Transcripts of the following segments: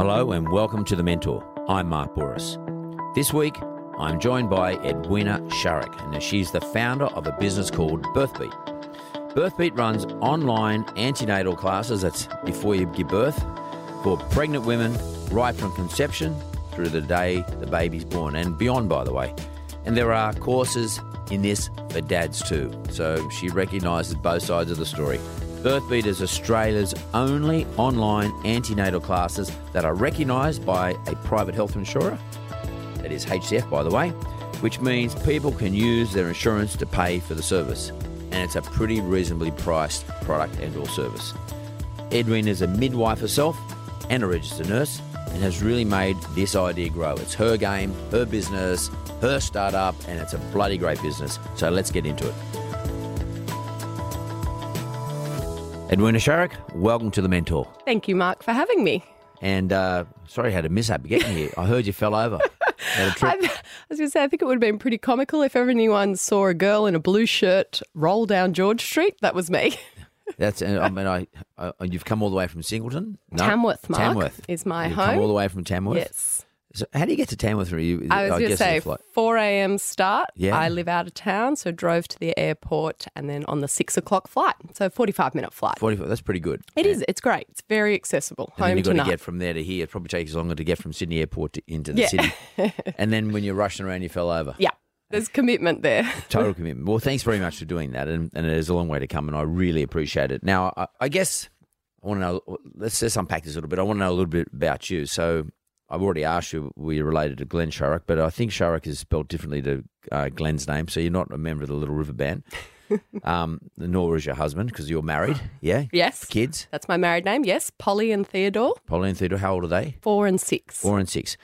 Hello and welcome to The Mentor. I'm Mark Bouris. This week, I'm joined by Edwina Sharrock, and she's the founder of a business called Birthbeat. Birthbeat runs online antenatal classes, that's before you give birth, for pregnant women right from conception through the day the baby's born and beyond, by the way. And there are courses in this for dads too, so she recognises both sides of the story. Birthbeat is Australia's only online antenatal classes that are recognised by a private health insurer, that is HCF by the way, which means people can use their insurance to pay for the service. And it's a pretty reasonably priced product and or service. Edwin is a midwife herself and a registered nurse and has really made this idea grow. It's her game, her business, her startup, and it's a bloody great business. So let's get into it. Edwina Sharrock, welcome to The Mentor. Thank you, Mark, for having me. And uh, sorry, I had a mishap getting here. I heard you fell over. Had a trip. I, I was going to say, I think it would have been pretty comical if ever anyone saw a girl in a blue shirt roll down George Street. That was me. That's. I mean, I, I. You've come all the way from Singleton. No? Tamworth, Mark, Tamworth is my You've home. Come all the way from Tamworth. Yes. So how do you get to Tamworth? Are you, I was going to say 4 a.m. start. Yeah. I live out of town, so drove to the airport and then on the six o'clock flight. So 45 minute flight. Forty-five. That's pretty good. It is. It's great. It's very accessible. And Home you've got tonight. to get from there to here. It probably takes longer to get from Sydney Airport to, into the Yeah. city. and then when you're rushing around, you fell over. yeah. There's commitment there. Total commitment. Well, thanks very much for doing that, and, and it is a long way to come, and I really appreciate it. Now, I, I guess I want to know. Let's just unpack this a little bit. I want to know a little bit about you. So, I've already asked you were you related to Glenn Shorrock, but I think Sharrock is spelled differently to uh, Glenn's name, so you're not a member of the Little River Band. um, nor is your husband because you're married. Yeah. Yes. Kids. That's my married name. Yes. Polly and Theodore, Polly and Theodore. How old are they? four and six. Four and six.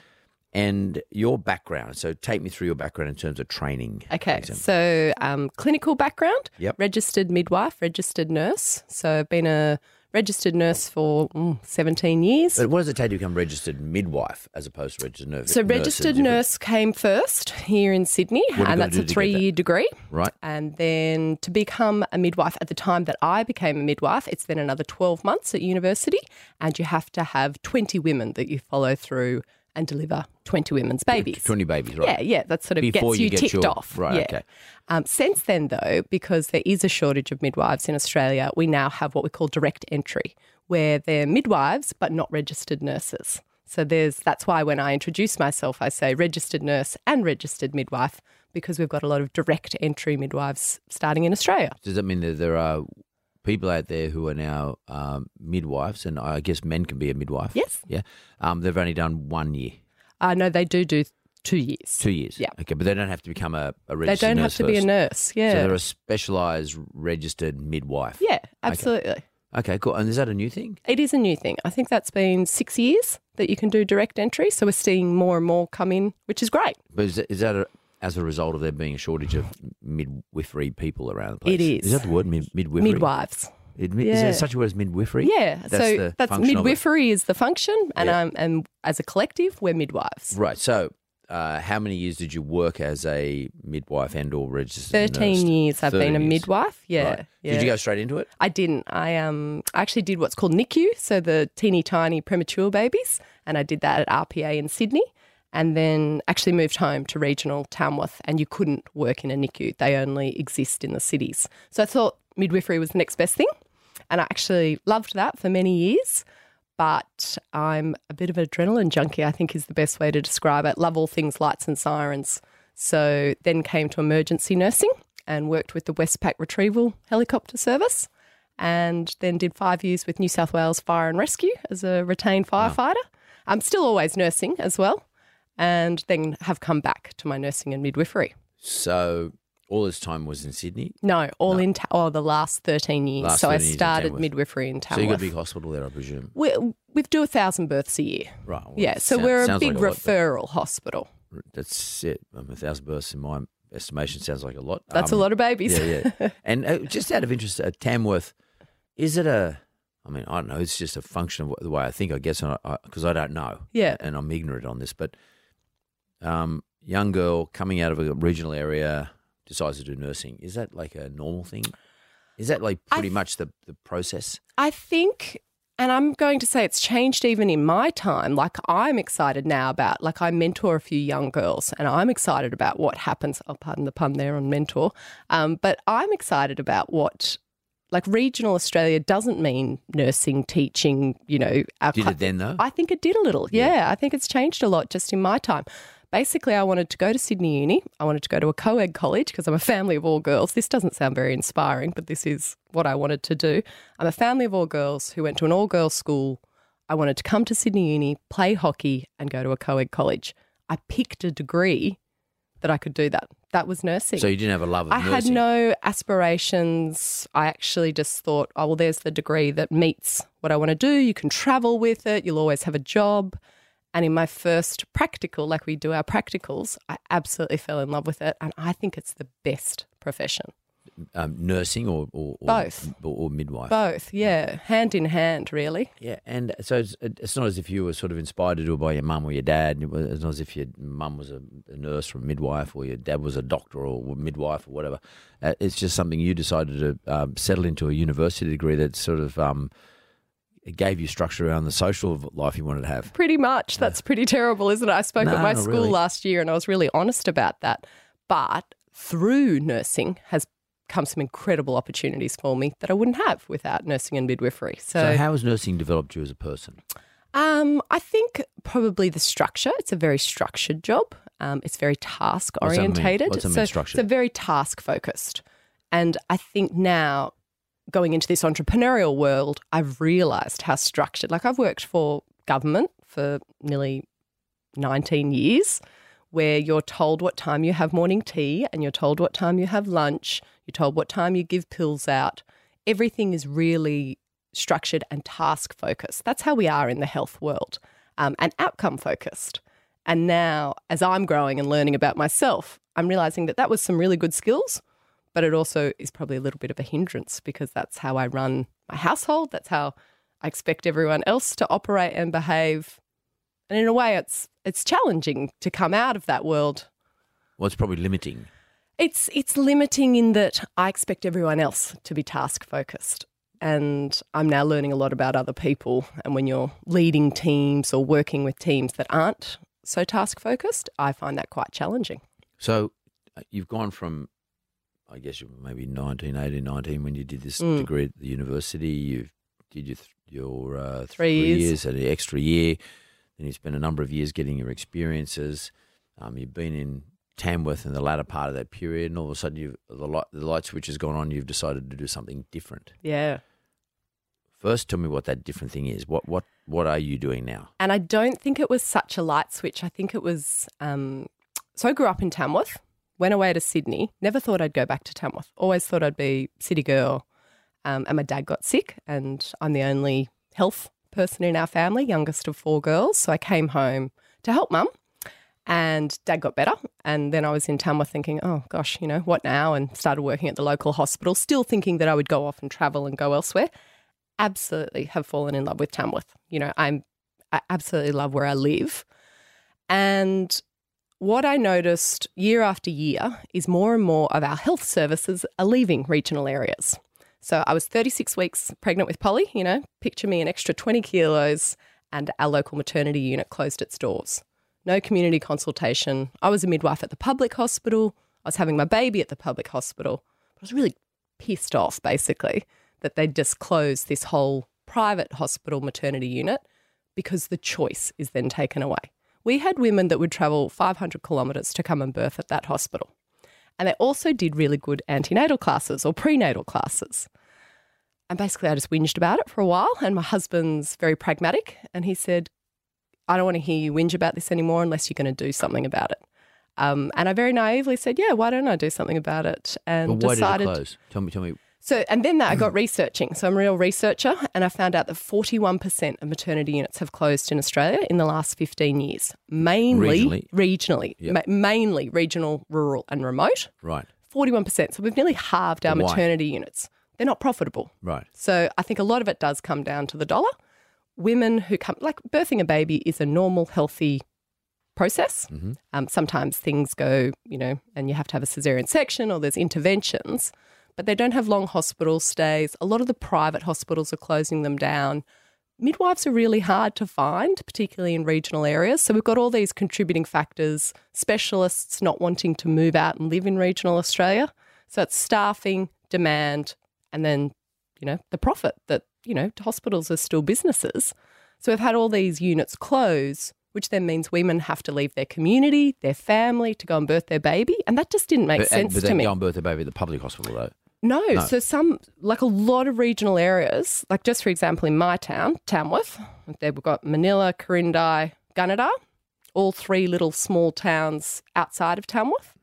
And your background. So take me through your background in terms of training. Okay, so um, clinical background, Yep. registered midwife, registered nurse. So I've been a registered nurse for mm, 17 years. But what does it take to become registered midwife as opposed to registered nurse? so registered Is nurse came first here in Sydney, What have you and that's a to get three-year degree. Right. And then to become a midwife at the time that I became a midwife, it's then another 12 months at university, and you have to have 20 women that you follow through and deliver 20 women's babies. 20 babies, right? Yeah, yeah, that sort of Before gets you you, get ticked your- off. right, yeah. okay. Um, since then, though, because there is a shortage of midwives in Australia, we now have what we call direct entry, where they're midwives but not registered nurses. So there's that's why when I introduce myself, I say registered nurse and registered midwife because we've got a lot of direct entry midwives starting in Australia. Does that mean that there are people out there who are now um, midwives, and I guess men can be a midwife? Yes. Yeah. Um, they've only done one year, Uh, no, they do do two years. two years. Yeah. Okay, but they don't have to become a, a They don't have to be a nurse. Yeah. So they're a specialised registered midwife. yeah, absolutely. Okay, cool. And is that a new thing? It is a new thing. I think that's been six years that you can do direct entry. So we're seeing more and more come in, which is great. But is that, is that a, as a result of there being a shortage of midwifery people around the place? It is. Is that the word, mid, midwifery? Midwives. It, Is Yeah. there such a word as midwifery? Yeah. That's so that's function of it. midwifery is the function, and Yeah. um, and as a collective, we're midwives. Right. So, uh, how many years did you work as a midwife and or registered Thirteen nurse? years I've been a years. midwife. Yeah. Right. yeah. Did you go straight into it? I didn't. I um I actually did what's called NICU, so the teeny tiny premature babies, and I did that at RPA in Sydney. And then actually moved home to regional Tamworth. And you couldn't work in a NICU, they only exist in the cities. So I thought midwifery was the next best thing. And I actually loved that for many years. But I'm a bit of an adrenaline junkie, I think is the best way to describe it. Love all things lights and sirens. So then came to emergency nursing and worked with the Westpac Retrieval Helicopter Service and then did five years with New South Wales Fire and Rescue as a retained firefighter. I'm still always nursing as well, and then have come back to my nursing and midwifery. So all this time was in Sydney. No, all in ta- oh, the last 13 years. Last so I 13 years in started Tamworth. midwifery in So you got a big hospital there, I presume. we, we do a thousand births a year. Right. well, yeah, so sound- we're a big like lot, but referral hospital. That's it. Um, a thousand births in my estimation sounds like a lot. That's Um, a lot of babies. Yeah, yeah. and uh, just out of interest, uh, Tamworth, is it a? I mean, I don't know. It's just a function of the way I think, I guess, because I, 'cause I don't know. Yeah. and I'm ignorant on this. But um, young girl coming out of a regional area decides to do nursing. Is that like a normal thing? Is that like pretty much the the process? I think, and I'm going to say it's changed even in my time. Like I'm excited now about, like I mentor a few young girls, and I'm excited about what happens. Oh, pardon the pun there on mentor, um, but I'm excited about what. Like regional Australia doesn't mean nursing, teaching, you know. Our Did cl- it then though? I think it did a little. Yeah, I think it's changed a lot just in my time. Basically, I wanted to go to Sydney Uni. I wanted to go to a co ed college because I'm a family of all girls. This doesn't sound very inspiring, but this is what I wanted to do. I'm a family of all girls who went to an all girls school. I wanted to come to Sydney Uni, play hockey, and go to a co ed college. I picked a degree that I could do that. That was nursing. so you didn't have a love of I nursing. had no aspirations. I actually just thought, oh, well, there's the degree that meets what I want to do. You can travel with it, you'll always have a job. And in my first practical, like we do our practicals, I absolutely fell in love with it. And I think it's the best profession. um, nursing or, or, or Both. or, or midwife. Both, yeah, hand in hand, really. Yeah, and so it's, it's not as if you were sort of inspired to do it by your mum or your dad. It was- It's not as if your mum was a, a nurse or a midwife, or your dad was a doctor or midwife or whatever. Uh, it's just something you decided to um, settle into a university degree that sort of um, it gave you structure around the social life you wanted to have. Pretty much. That's pretty terrible, isn't it? I spoke No, at my school really. last year and I was really honest about that. But through nursing has come some incredible opportunities for me that I wouldn't have without nursing and midwifery. So, So, how has nursing developed you as a person? um, I think probably the structure. It's a very structured job. Um, it's very task What's that mean? orientated. Mean, so structured? it's a very task focused. And I think now going into this entrepreneurial world, I've realized how structured. Like I've worked for government for nearly 19 years where you're told what time you have morning tea and you're told what time you have lunch, you're told what time you give pills out. Everything is really structured and task focused. That's how we are in the health world um, and outcome focused. And now, as I'm growing and learning about myself, I'm realizing that that was some really good skills, but it also is probably a little bit of a hindrance because that's how I run my household. That's how I expect everyone else to operate and behave. And in a way, it's it's challenging to come out of that world. Well, it's probably limiting. It's it's limiting in that I expect everyone else to be task focused. And I'm now learning a lot about other people. And when you're leading teams or working with teams that aren't so task focused, I find that quite challenging. So uh, you've gone from, I guess you were maybe 19, 18, 19 when you did this Mm. degree at the university. You did your, th- your uh, Three years. and an extra year. Then you spent a number of years getting your experiences. Um, you've been in Tamworth in the latter part of that period, and all of a sudden you've, the, light, the light switch has gone on. You've decided to do something different. Yeah. First, tell me what that different thing is. What what what are you doing now? And I don't think it was such a light switch. I think it was. Um, so I grew up in Tamworth, went away to Sydney. Never thought I'd go back to Tamworth. Always thought I'd be city girl. Um, and my dad got sick, and I'm the only health person in our family, youngest of four girls. So I came home to help mum. And dad got better. And then I was in Tamworth thinking, oh gosh, you know, what now? And started working at the local hospital, still thinking that I would go off and travel and go elsewhere. Absolutely have fallen in love with Tamworth. You know, I'm I absolutely love where I live. And what I noticed year after year is more and more of our health services are leaving regional areas. So I was 36 weeks pregnant with Polly, you know, picture me an extra 20 kilos, and our local maternity unit closed its doors. no community consultation. I was a midwife at the public hospital. I was having my baby at the public hospital. I was really pissed off, basically, that they'd just closed this whole private hospital maternity unit because the choice is then taken away. We had women that would travel 500 kilometres to come and birth at that hospital. And they also did really good antenatal classes or prenatal classes. And basically, I just whinged about it for a while. And my husband's very pragmatic. And he said, I don't want to hear you whinge about this anymore unless you're going to do something about it. Um, and I very naively said, Yeah, why don't I do something about it? And But why decided. did it close? Tell me, tell me. So, and then that I got researching. So, I'm a real researcher, and I found out that 41% of maternity units have closed in Australia in the last 15 years, mainly Regionally? regionally, Yep. ma- mainly regional, rural, and remote. Right, 41%. So, we've nearly halved our Why? maternity units. They're not profitable. right. So, I think a lot of it does come down to the dollar. Women who come, like birthing a baby is a normal, healthy process. Um, sometimes things go, you know, and you have to have a cesarean section or there's interventions, but they don't have long hospital stays. A lot of the private hospitals are closing them down. Midwives are really hard to find, particularly in regional areas. So we've got all these contributing factors, specialists not wanting to move out and live in regional Australia. So it's staffing, demand, and then, you know, the profit that, you know, hospitals are still businesses. So we've had all these units close, which then means women have to leave their community, their family to go and birth their baby. And that just didn't make But, sense but to me. go and birth a baby at the public hospital, though. No, No. so some, like a lot of regional areas, like just for example, in my town, Tamworth, there we've got Manilla, Quirindi, Gunnedah, all three little small towns outside of Tamworth.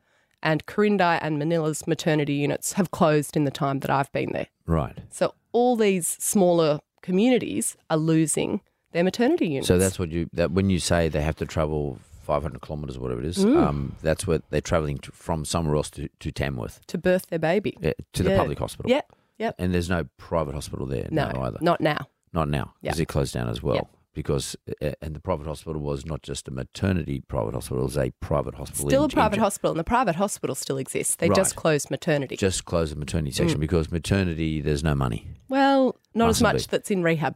And Quirindi and Manilla's maternity units have closed in the time that I've been there. Right. So all these smaller communities are losing their maternity units. So that's what you that when you say they have to travel 500 kilometres, whatever it is, Mm. um, that's where they're travelling from somewhere else to, to Tamworth to birth their baby. uh, to the public hospital. Yeah, yep. And there's no private hospital there No, now either. not now. Not now, Yeah. because it closed down as well. Yeah. Because and the private hospital was not just a maternity private hospital; it was a private hospital. Still in- a private in- hospital, and the private hospital still exists. They just closed maternity. Just closed the maternity Mm. section because maternity there's no money. Well, not as much be. that's in rehab.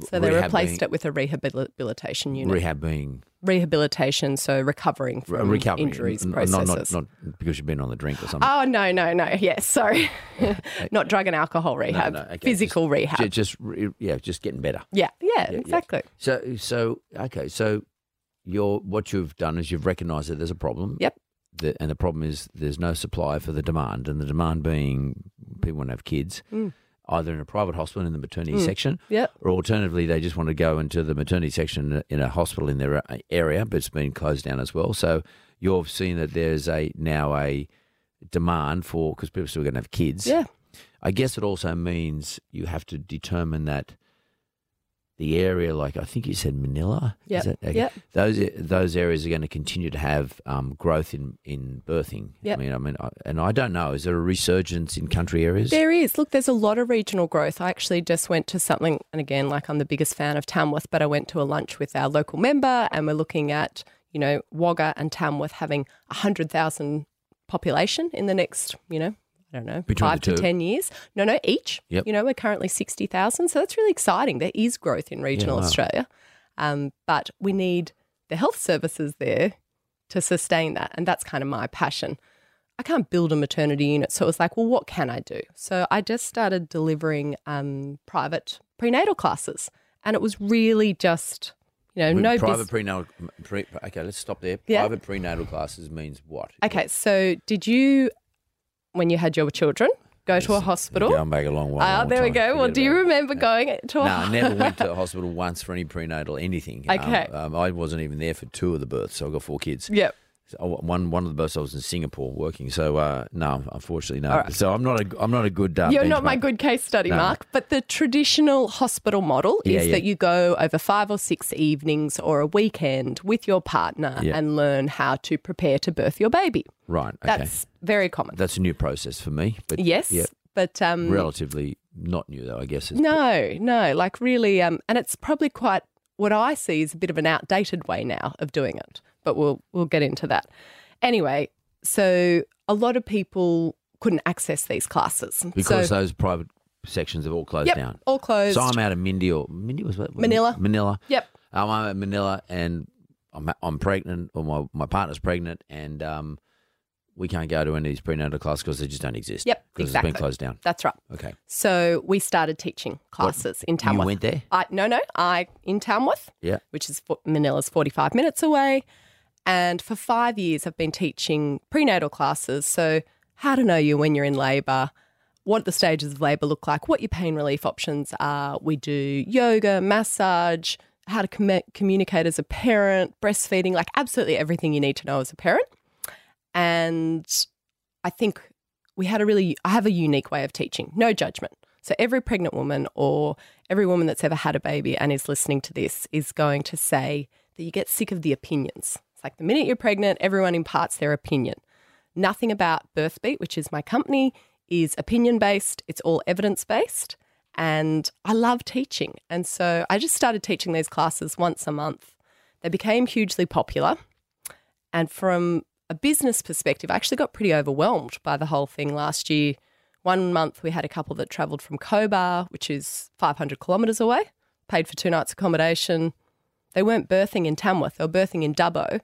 So they Rehab replaced being- it with a rehabilitation unit. Rehab being Rehabilitation, so recovering from recovery, injuries, n- processes. Not, not not because you've been on the drink or something. oh no, no, no. Yes, sorry, not drug and alcohol rehab. No, no, okay, Physical just- rehab. Just, yeah, just getting better. yeah, yeah, Yeah, yeah. exactly. So, so okay, so you're what you've done is you've recognised that there's a problem. Yep. The, and the problem is there's no supply for the demand, and the demand being people want to have kids, Mm. Either in a private hospital in the maternity section, Yep. or alternatively they just want to go into the maternity section in a, hospital in their uh, area, but it's been closed down as well. So you've seen that there's a now a demand for because people are still going to have kids. Yeah. I guess it also means you have to determine that the area, like I think you said Manilla, that- okay. yep. those those areas are going to continue to have um, growth in in birthing. Yep. I mean, I mean, I, and I don't know, is there a resurgence in country areas? There is. Look, there's a lot of regional growth. I actually just went to something, and again, like I'm the biggest fan of Tamworth, but I went to a lunch with our local member, and we're looking at, you know, Wagga and Tamworth having 100,000 population in the next, you know, I don't know, Between five to 10 years. No, no, each. Yep. You know, we're currently 60,000. So that's really exciting. There is growth in regional wow. Australia. Um, but we need the health services there to sustain that. And that's kind of my passion. I can't build a maternity unit. So it was like, well, what can I do? So I just started delivering um, private prenatal classes. And it was really just, you know, With no private bus- prenatal. Pre, okay, let's stop there. Yeah. Private prenatal classes means what? Okay, so did you, when you had your children, go to a hospital? Going back a long way. Ah, long there we go. Well, do you remember going to a hospital? No, I never went to a hospital once for any prenatal anything. Um, Okay. Um, I wasn't even there for two of the births, so I've got four kids. Yep. One one of the births I was in Singapore working. So uh, no, unfortunately no. Right. So I'm not a I'm not a good. Uh, You're not my good case study, No. Mark. But the traditional hospital model Yeah, is yeah. that you go over five or six evenings or a weekend with your partner Yeah. and learn how to prepare to birth your baby. Right. Okay. That's very common. That's a new process for me. But yes, yeah, but um, relatively not new though. I guess. No, no, like really, um, and it's probably quite what I see is a bit of an outdated way now of doing it. But we'll we'll get into that. Anyway, so a lot of people couldn't access these classes because so, those private sections have all closed yep, down. all closed. So I'm out of Mindy or Mindy was what? Manilla. Manilla. Yep. Um, I'm at Manilla and I'm I'm pregnant or my my partner's pregnant and um, we can't go to any of these prenatal classes because they just don't exist. Yep, because exactly. it's been closed down. That's right. Okay. So we started teaching classes in Tamworth. You went there? I, no, no, I in Tamworth, Yeah. which is Manilla's 45 minutes away. And for five years, I've been teaching prenatal classes. So, how to know you when you're in labour, what the stages of labour look like, what your pain relief options are. We do yoga, massage, how to com- communicate as a parent, breastfeeding, like absolutely everything you need to know as a parent. And I think we had a really, I have a unique way of teaching, no judgment. So every pregnant woman or every woman that's ever had a baby and is listening to this is going to say that you get sick of the opinions. It's like the minute you're pregnant, everyone imparts their opinion. Nothing about BirthBeat, which is my company, is opinion based. It's all evidence based. And I love teaching. And so I just started teaching these classes once a month. They became hugely popular. And from a business perspective, I actually got pretty overwhelmed by the whole thing last year. One month we had a couple that travelled from Cobar, which is 500 kilometres away, paid for two nights accommodation. They weren't birthing in Tamworth, they were birthing in Dubbo.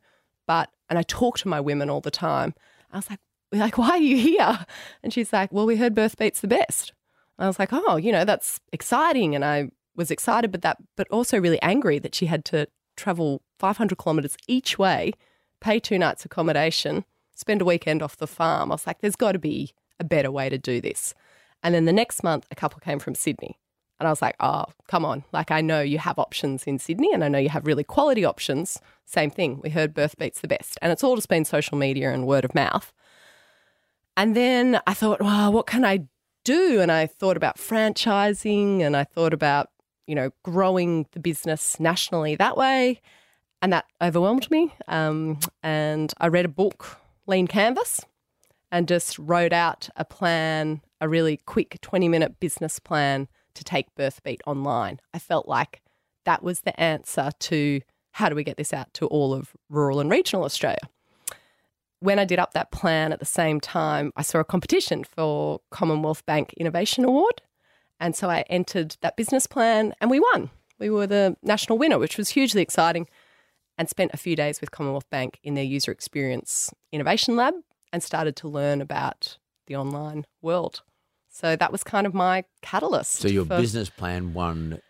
But, and I talk to my women all the time. I was like, we're like, why are you here? And she's like, well, we heard Birth Beat's the best. I was like, oh, you know, that's exciting. And I was excited, but that, but also really angry that she had to travel 500 kilometres each way, pay two nights accommodation, spend a weekend off the farm. I was like, there's got to be a better way to do this. And then the next month, a couple came from Sydney. And I was like, oh, come on. Like, I know you have options in Sydney and I know you have really quality options. Same thing. We heard BirthBeat's the best. And it's all just been social media and word of mouth. And then I thought, well, what can I do? And I thought about franchising and I thought about, you know, growing the business nationally that way. And that overwhelmed me. Um, and I read a book, Lean Canvas, and just wrote out a plan, a really quick 20 minute business plan to take BirthBeat online. I felt like that was the answer to how do we get this out to all of rural and regional Australia when I did up that plan at the same time, I saw a competition for Commonwealth Bank Innovation Award. And so I entered that business plan and we won. We were the national winner, which was hugely exciting, and spent a few days with Commonwealth Bank in their user experience innovation lab and started to learn about the online world. So that was kind of my catalyst. So your for- business plan won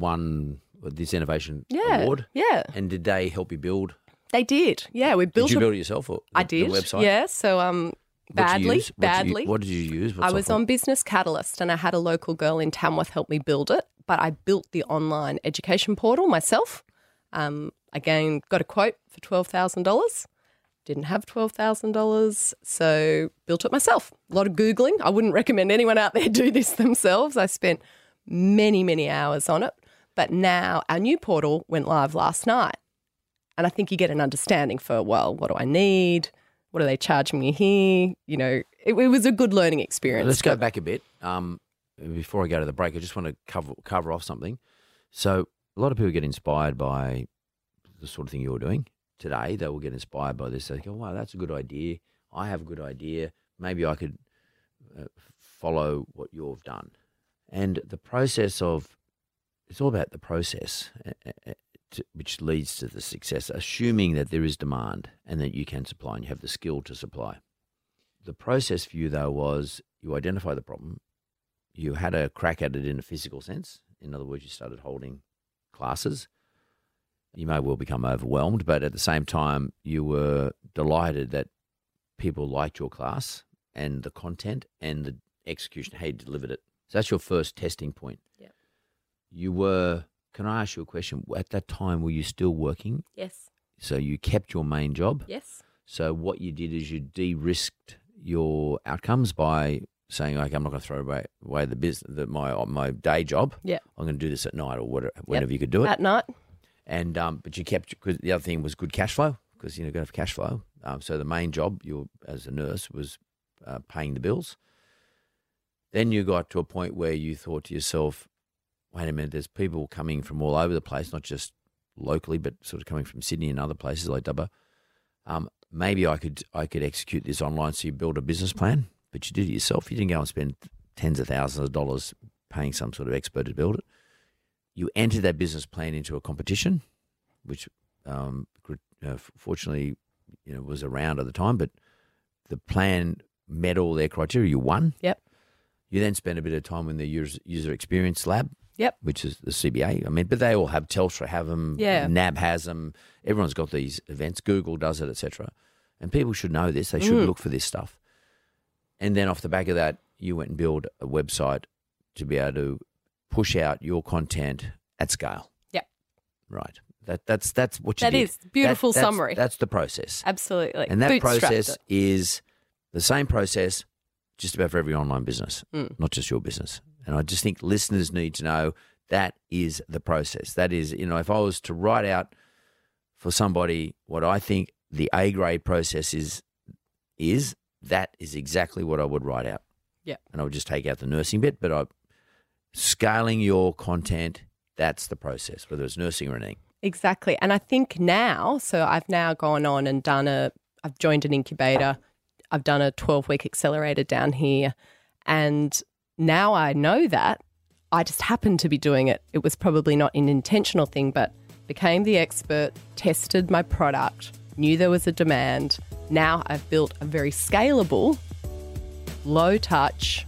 won this innovation Yeah, award. yeah. And did they help you build? They did. Yeah, we built Did you a- build it yourself or I did. The website. Yeah. So um What badly. What did you- badly. What did you use? What I was on Business Catalyst and I had a local girl in Tamworth help me build it, but I built the online education portal myself. Um, again, got a quote for $12,000. Didn't have $12,000, so built it myself. A lot of Googling. I wouldn't recommend anyone out there do this themselves. I spent many, many hours on it. But now our new portal went live last night. And I think you get an understanding for, well, what do I need? What are they charging me here? You know, it, it was a good learning experience. Let's go back a bit. Um, before I go to the break, I just want to cover cover off something. So a lot of people get inspired by the sort of thing you're doing today. They will get inspired by this. They go, "Wow, that's a good idea. I have a good idea. Maybe I could uh, follow what you've done." And the process of it's all about the process, which leads to the success. Assuming that there is demand and that you can supply and you have the skill to supply. The process for you though was you identify the problem, you had a crack at it in a physical sense. In other words, you started holding classes. You may well become overwhelmed, but at the same time, you were delighted that people liked your class and the content and the execution, how you delivered it. So that's your first testing point. Yep. You were, can I ask you a question? At that time, were you still working? Yes. So you kept your main job? Yes. So what you did is you de-risked your outcomes by saying, "Okay, I'm not going to throw away, away the business, the, my my day job. Yeah. I'm going to do this at night or whatever, whenever you could do it." At night. And um, but you kept because the other thing was good cash flow because you know got to have cash flow. Um, so the main job you as a nurse was uh, paying the bills. Then you got to a point where you thought to yourself, "Wait a minute, there's people coming from all over the place, not just locally, but sort of coming from Sydney and other places like Dubbo. Um, maybe I could I could execute this online." So you build a business plan, but you did it yourself. You didn't go and spend tens of thousands of dollars paying some sort of expert to build it you entered that business plan into a competition, which um, uh, fortunately, you know, was around at the time, but the plan met all their criteria. You won. Yep. You then spend a bit of time in the user, user experience lab, Yep. which is the CBA. I mean, but they all have Telstra have them. Yeah. NAB has them. Everyone's got these events. Google does it, etc. And people should know this. They should Mm. look for this stuff. And then off the back of that, you went and built a website to be able to push out your content at scale. Yep. Right. That that's that's what you That did. is beautiful that's- summary. That's the process. Absolutely. And that process it. is the same process just about for every online business, Mm. not just your business. And I just think listeners need to know that is the process. That is, you know, if I was to write out for somebody what I think the A grade process is, is that is exactly what I would write out. Yeah. And I would just take out the nursing bit, but I scaling your content, that's the process, whether it's nursing or anything. Exactly. And I think now, so I've now gone on and done a, I've joined an incubator, I've done a 12 week accelerator down here. And now I know that. I just happened to be doing it. It was probably not an intentional thing, but became the expert, tested my product, knew there was a demand. Now I've built a very scalable, low touch,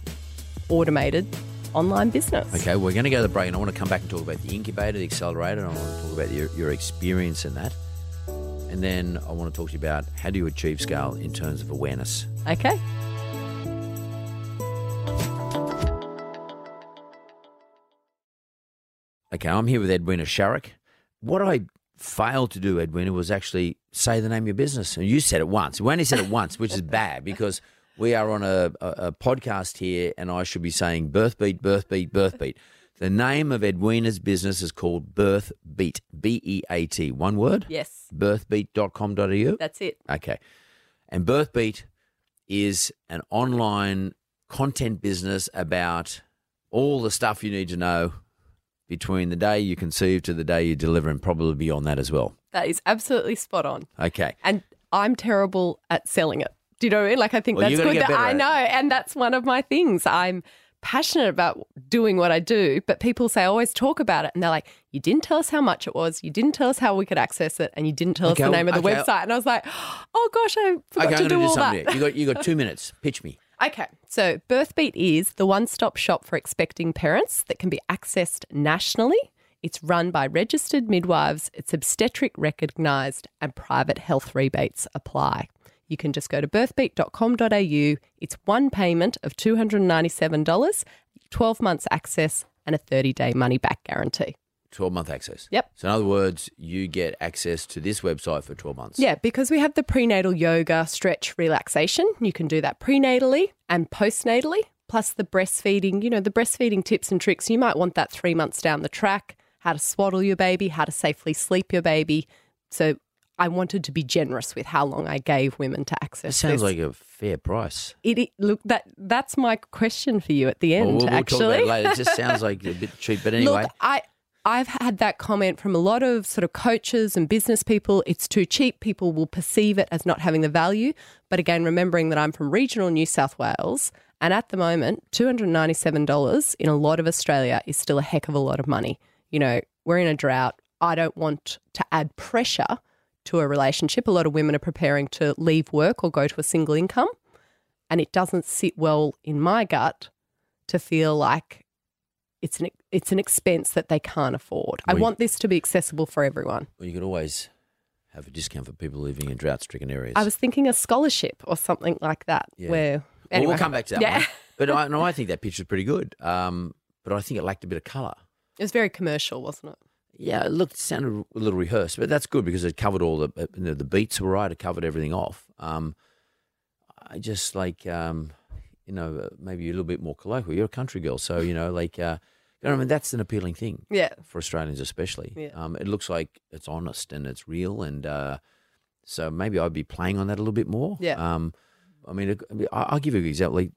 automated online business. Okay, we're going to go to the break, and I want to come back and talk about the incubator, the accelerator, and I want to talk about your, your experience in that. And then I want to talk to you about how do you achieve scale in terms of awareness. Okay. Okay, I'm here with Edwina Sharrock. What I failed to do, Edwina, was actually say the name of your business. And you said it once. We only said it once, which is bad because we are on a, a, a podcast here and I should be saying birth beat, birth beat, birth beat. The name of Edwina's business is called Birth Beat, B E A T. One word? Yes. Birthbeat.com.au? That's it. Okay. And BirthBeat is an online content business about all the stuff you need to know between the day you conceive to the day you deliver, and probably beyond that as well. That is absolutely spot on. Okay. And I'm terrible at selling it. Do you know what I mean? Like, I think Well, you good. That I know. And that's one of my things. I'm passionate about doing what I do, but people say, I always talk about it. And they're like, you didn't tell us how much it was. You didn't tell us how we could access it. And you didn't tell Okay, us the name of the okay. website. And I was like, oh gosh, I forgot okay, to do do all that. You got you got two minutes. Pitch me. Okay, so BirthBeat is the one stop shop for expecting parents that can be accessed nationally. It's run by registered midwives, it's obstetric recognised, and private health rebates apply. You can just go to birthbeat.com.au. It's one payment of $297, 12 months access, and a 30 day money back guarantee. 12 month access. Yep. So, in other words, you get access to this website for 12 months. Yeah, because we have the prenatal yoga, stretch, relaxation. You can do that prenatally and postnatally, plus the breastfeeding, you know, the breastfeeding tips and tricks. You might want that three months down the track, how to swaddle your baby, how to safely sleep your baby. So I wanted to be generous with how long I gave women to access sounds this. like a fair price. it, it- look that that's my question for you at the end Well, we'll, we'll talk about actually. it later. It just sounds like a bit cheap. But anyway, Look, I I've had that comment from a lot of sort of coaches and business people. It's too cheap. People will perceive it as not having the value. But again, remembering that I'm from regional New South Wales, and at the moment, two hundred ninety-seven dollars in a lot of Australia is still a heck of a lot of money. You know, we're in a drought. I don't want to add pressure to a relationship. A lot of women are preparing to leave work or go to a single income, and it doesn't sit well in my gut to feel like it's an it's an expense that they can't afford. I Well, you- want this to be accessible for everyone. well, you could always have a discount for people living in drought stricken areas. I was thinking a scholarship or something like that. Yeah. Where Well, we'll come back to that Yeah. one. But I, no, I think that picture's pretty good. Um, but I think it lacked a bit of colour. it was very commercial, wasn't it? Yeah, it looked sounded a little rehearsed, but that's good because it covered all the you know, the beats were right. It covered everything off. Um, I just like um, you know uh, maybe a little bit more colloquial. You're a country girl, so you know like uh, you know, I mean that's an appealing thing Yeah. for Australians especially. Yeah. Um, it looks like it's honest and it's real, and uh, so maybe I'd be playing on that a little bit more. Yeah. Um, I mean, I'll give you an example. Like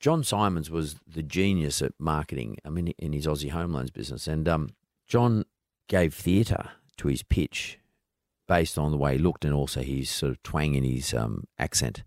John Symond was the genius at marketing. I mean, in his Aussie home loans business, and um, John gave theatre to his pitch based on the way he looked and also his sort of twang in his um, accent.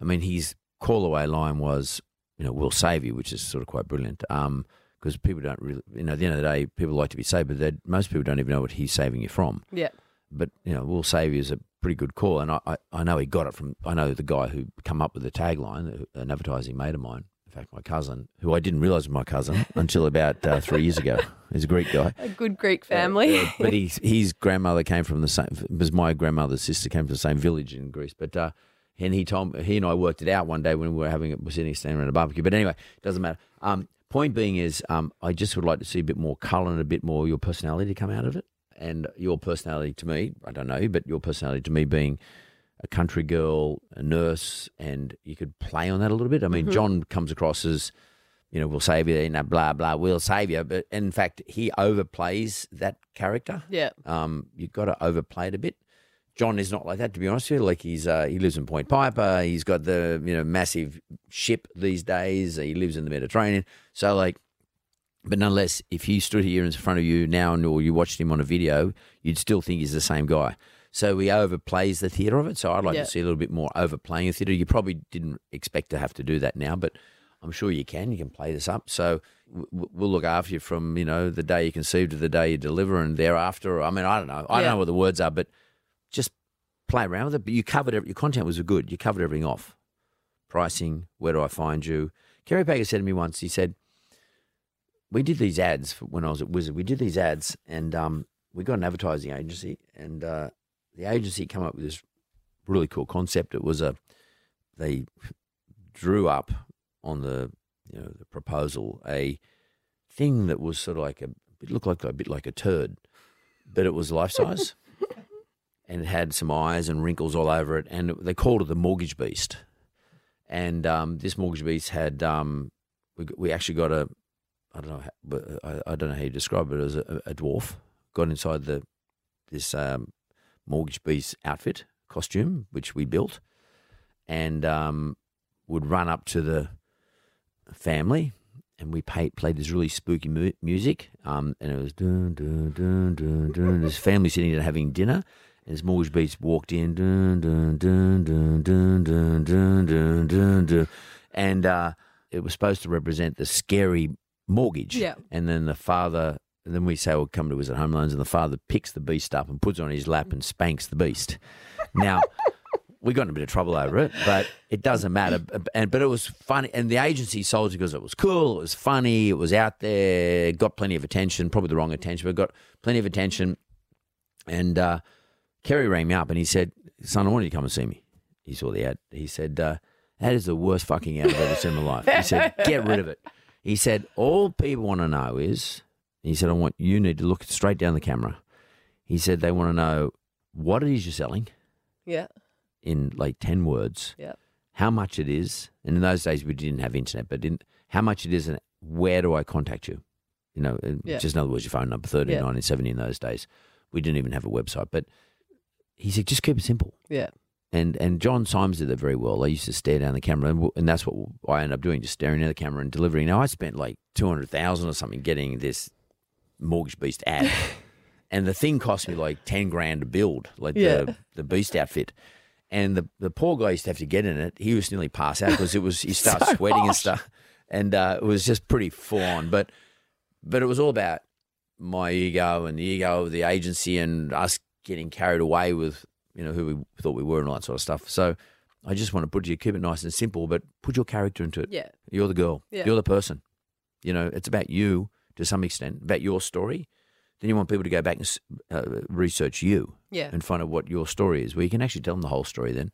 I mean, his call away line was, you know, we'll save you, which is sort of quite brilliant. Um, because people don't really, you know, at the end of the day, people like to be saved, but most people don't even know what he's saving you from. Yeah. but you know, we'll save you is a pretty good call, and I, I, I know he got it from I know the guy who come up with the tagline, an advertising mate of mine. Fact, my cousin, who I didn't realise was my cousin until about uh, three years ago, he's a Greek guy. A good Greek family. Uh, but he, his grandmother came from the same. Was my grandmother's sister came from the same village in Greece. But uh, and he told he and I worked it out one day when we were having we're sitting standing around a barbecue. But anyway, doesn't matter. Um, point being is, um, I just would like to see a bit more colour and a bit more your personality come out of it. And your personality to me, I don't know you, but your personality to me being a country girl, a nurse, and you could play on that a little bit. I mean, John comes across as, you know, we'll save you, you know, blah blah, we'll save you. But in fact, he overplays that character. Yeah. Um, you've got to overplay it a bit. John is not like that, to be honest with you. Like he's uh, he lives in Point Piper. He's got the you know massive ship these days. He lives in the Mediterranean. So like, but nonetheless, if he stood here in front of you now, and or you watched him on a video, you'd still think he's the same guy. So he overplays the theatre of it. So I'd like to see a little bit more overplaying the theatre. You probably didn't expect to have to do that now, but I'm sure you can. You can play this up. So we'll look after you from you know the day you conceive to the day you deliver, and thereafter. I mean, I don't know. I Yeah. don't know what the words are, but just play around with it. But you covered every, your content was good. You covered everything off. Pricing. Where do I find you? Kerry Packer said to me once. He said, "We did these ads when I was at Wizard. We did these ads, and um, we got an advertising agency, and uh, the agency came up with this really cool concept. It was a they drew up on the you know the proposal a thing that was sort of like a it looked like a bit like a turd, but it was life size, and it had some eyes and wrinkles all over it, and they called it the Mortgage Beast. And um, this Mortgage Beast had um, we we actually got a I don't know how, but I, I don't know how you describe it as a, a dwarf got inside the this um, Mortgage Beast outfit costume which we built, and um, would run up to the family, and we pay, played this really spooky mu- music, um, and it was dun dun dun dun dun. This family sitting there having dinner, and this mortgage beast walked in, dun dun dun dun dun dun dun dun dun, dun. and uh, it was supposed to represent the scary mortgage. Yeah. and then the father. And then we say, "Well, come to us at home loans," and the father picks the beast up and puts it on his lap and spanks the beast. Now, we got in a bit of trouble over it, but it doesn't matter. And but it was funny, and the agency sold it because it was cool, it was funny, it was out there, got plenty of attention, probably the wrong attention, but got plenty of attention. And uh, Kerry rang me up and he said, "Son, I want you to come and see me." He saw the ad. He said, uh, "That is the worst fucking ad I've ever seen in my life." He said, "Get rid of it." He said, "All people want to know is," he said, "I want you need to look straight down the camera." He said, "They want to know what it is you're selling." Yeah. in like 10 words Yeah. how much it is. And in those days, we didn't have internet, but in, how much it is and where do I contact you? You know, Yeah. just in other words, your phone number, 13, Yeah. 1970 in those days. We didn't even have a website. But he said, just keep it simple. Yeah. And and John Symond did that very well. I used to stare down the camera, and, and that's what I ended up doing, just staring at the camera and delivering. Now I spent like two hundred thousand or something getting this Mortgage Beast ad, and the thing cost me like ten grand to build, like Yeah. the the Beast outfit. And the the poor guy used to have to get in it. He was nearly pass out because it was he started sweating and stuff, and uh, it was just pretty full on. But but it was all about my ego and the ego of the agency and us getting carried away with you know who we thought we were and all that sort of stuff. So I just want to put you keep it nice and simple, but put your character into it. Yeah. You're the girl. Yeah. You're the person. You know, it's about you to some extent, about your story. Then you want people to go back and uh, research you Yeah. and find out what your story is, where you can actually tell them the whole story then,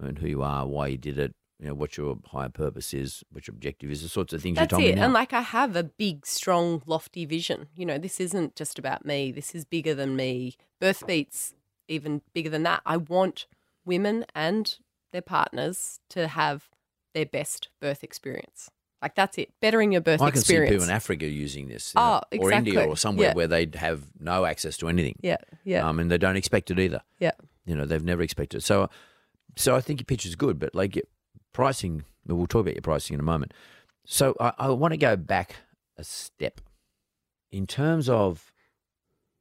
and who you are, why you did it, you know, what your higher purpose is, what your objective is, the sorts of things That's you told it. me now. And like I have a big, strong, lofty vision. You know, this isn't just about me. This is bigger than me. Birth beats even bigger than that. I want women and their partners to have their best birth experience. Like that's it. Bettering your birth I can see experience. people in Africa using this, Oh, know, or India or somewhere Yeah. where they'd have no access to anything. yeah, yeah, Um, and they don't expect it either. yeah. You know, they've never expected it. So, so I think your pitch is good, but like your pricing, we'll talk about your pricing in a moment. So I, I want to go back a step in terms of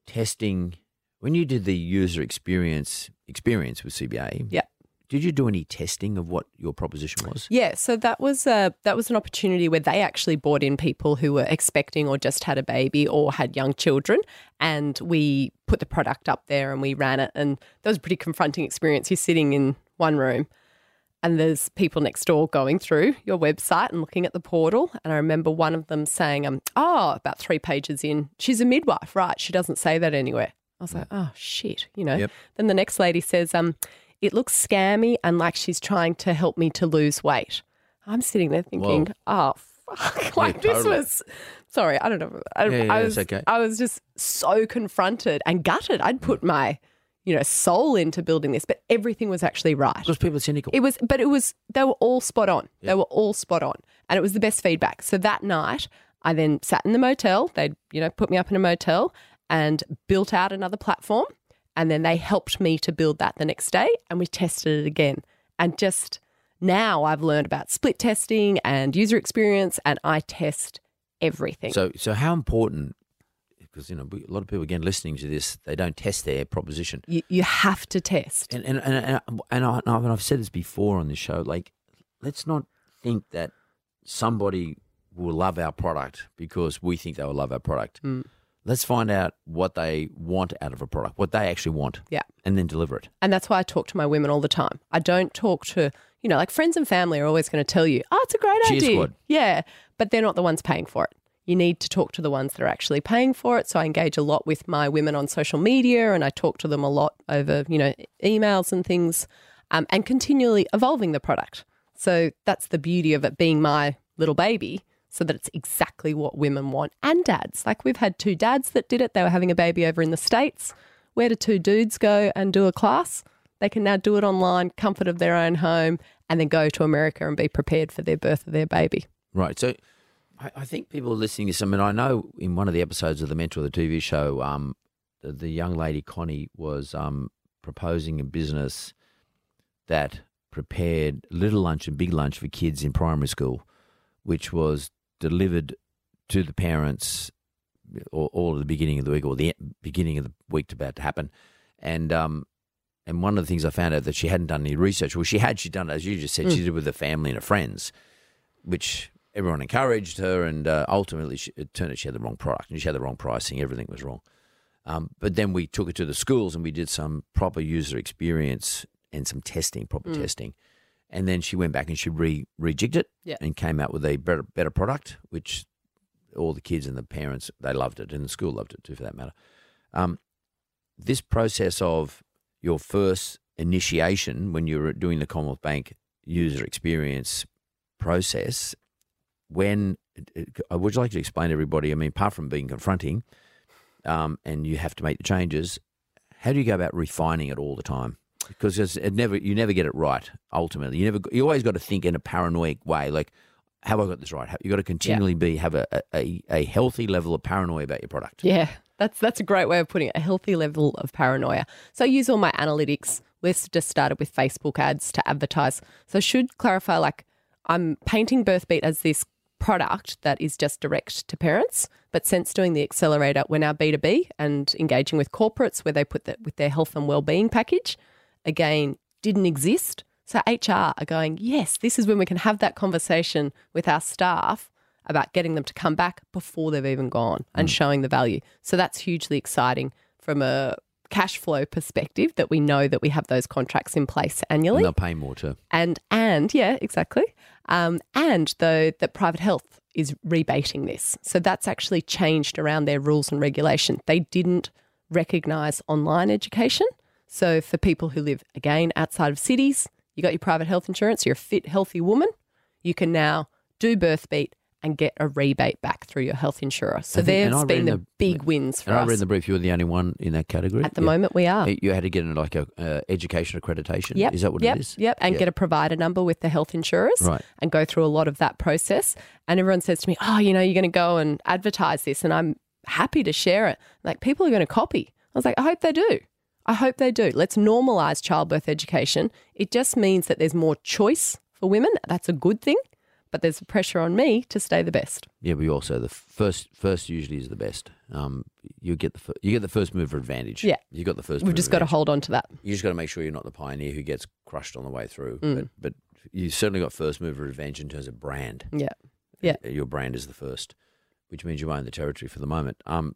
testing. When you did the user experience experience with CBA, Yeah. Did you do any testing of what your proposition was? Yeah, so that was a, that was an opportunity where they actually brought in people who were expecting or just had a baby or had young children, and we put the product up there and we ran it, and that was a pretty confronting experience. You're sitting in one room, and there's people next door going through your website and looking at the portal, and I remember one of them saying, "Um, oh, about three pages in, she's a midwife, right? She doesn't say that anywhere." I was like, "Oh shit," you know. Yep. Then the next lady says, "Um." It looks scammy and like she's trying to help me to lose weight. I'm sitting there thinking, Whoa. oh, fuck. Like this totally. was, sorry, I don't know. I, Yeah, yeah, I was, okay. I was just so confronted and gutted. I'd put mm. my, you know, soul into building this, but everything was actually right. Because people are cynical. It was, but it was, they were all spot on. They were all spot on. And it was the best feedback. So that night, I then sat in the motel. They'd, you know, put me up in a motel and built out another platform. And then they helped me to build that the next day and we tested it again. And just now I've learned about split testing and user experience and I test everything. So, so how important? Because you know, a lot of people again listening to this, they don't test their proposition. you, you have to test. And and and and, I, and I've said this before on this show. Like, let's not think that somebody will love our product because we think they will love our product. Mm. Let's find out what they want out of a product, what they actually want, Yeah. and then deliver it. And that's why I talk to my women all the time. I don't talk to, you know, like friends and family are always going to tell you, oh, it's a great Cheer idea. squad. Yeah. But they're not the ones paying for it. You need to talk to the ones that are actually paying for it. So I engage a lot with my women on social media and I talk to them a lot over, you know, emails and things um, and continually evolving the product. So that's the beauty of it being my little baby so that it's exactly what women want and dads. Like we've had two dads that did it. They were having a baby over in the States. Where do two dudes go and do a class? They can now do it online, comfort of their own home, and then go to America and be prepared for their birth of their baby. Right. So I, I think people are listening to this. I mean, I know in one of the episodes of The Mentor, the TV show, um, the, the young lady, Connie, was um, proposing a business that prepared little lunch and big lunch for kids in primary school, which was delivered to the parents all, all at the beginning of the week or the beginning of the week about to happen. And um, and one of the things I found out that she hadn't done any research. Well, she had. She'd done it, as you just said. She did it with her family and her friends, which everyone encouraged her. And uh, ultimately, she, it turned out she had the wrong product and she had the wrong pricing. Everything was wrong. Um, but then we took it to the schools and we did some proper user experience and some testing, proper testing. And then she went back and she re rejigged it Yeah. and came out with a better better product, which all the kids and the parents they loved it, and the school loved it too, for that matter. Um, this process of your first initiation when you're doing the Commonwealth Bank user experience process, when I would you like to explain to everybody? I mean, apart from being confronting, um, and you have to make the changes, how do you go about refining it all the time? Because it never you never get it right. Ultimately, you never you always got to think in a paranoid way, like. Have I got this right? You got to continually be have a, a, a healthy level of paranoia about your product. Yeah, that's that's a great way of putting it. A healthy level of paranoia. So I use all my analytics. We've just started with Facebook ads to advertise. So I should clarify, like I'm painting BirthBeat as this product that is just direct to parents. But since doing the accelerator, we're now B two B and engaging with corporates where they put that with their health and well-being package. Again, didn't exist. So HR are going, yes, this is when we can have that conversation with our staff about getting them to come back before they've even gone and showing the value. So that's hugely exciting from a cash flow perspective that we know that we have those contracts in place annually And they'll pay more too. and and yeah exactly um, and though that private health is rebating this so that's actually changed around their rules and regulation they didn't recognize online education so for people who live again outside of cities you got your private health insurance you're a fit healthy woman you can now do Birthbeat and get a rebate back through your health insurer so I I been the, the- big wins for And I us read in the brief you were the only one in that category. at the Yeah. moment we are You had to get like a uh, education accreditation. Yep. Is that what yep. it is? Yep. And Yeah. get a provider number with the health insurers Right. and go through a lot of that process. And everyone says to me, Oh, you know, you're going to go and advertise this. And I'm happy to share it. Like, people are going to copy. I was like, I hope they do. I hope they do. Let's normalize childbirth education. It just means that there's more choice for women. That's a good thing. But there's pressure on me to stay the best. Yeah, but you also the first first usually is the best. um, you get the you get the first mover advantage. Yeah. you got the 1st We've just got to hold on to that. You just got to make sure you're not the pioneer who gets crushed on the way through. Mm. But but you certainly got first mover advantage in terms of brand. Yeah. Yeah. Your brand is the first, which means you own the territory for the moment. Um,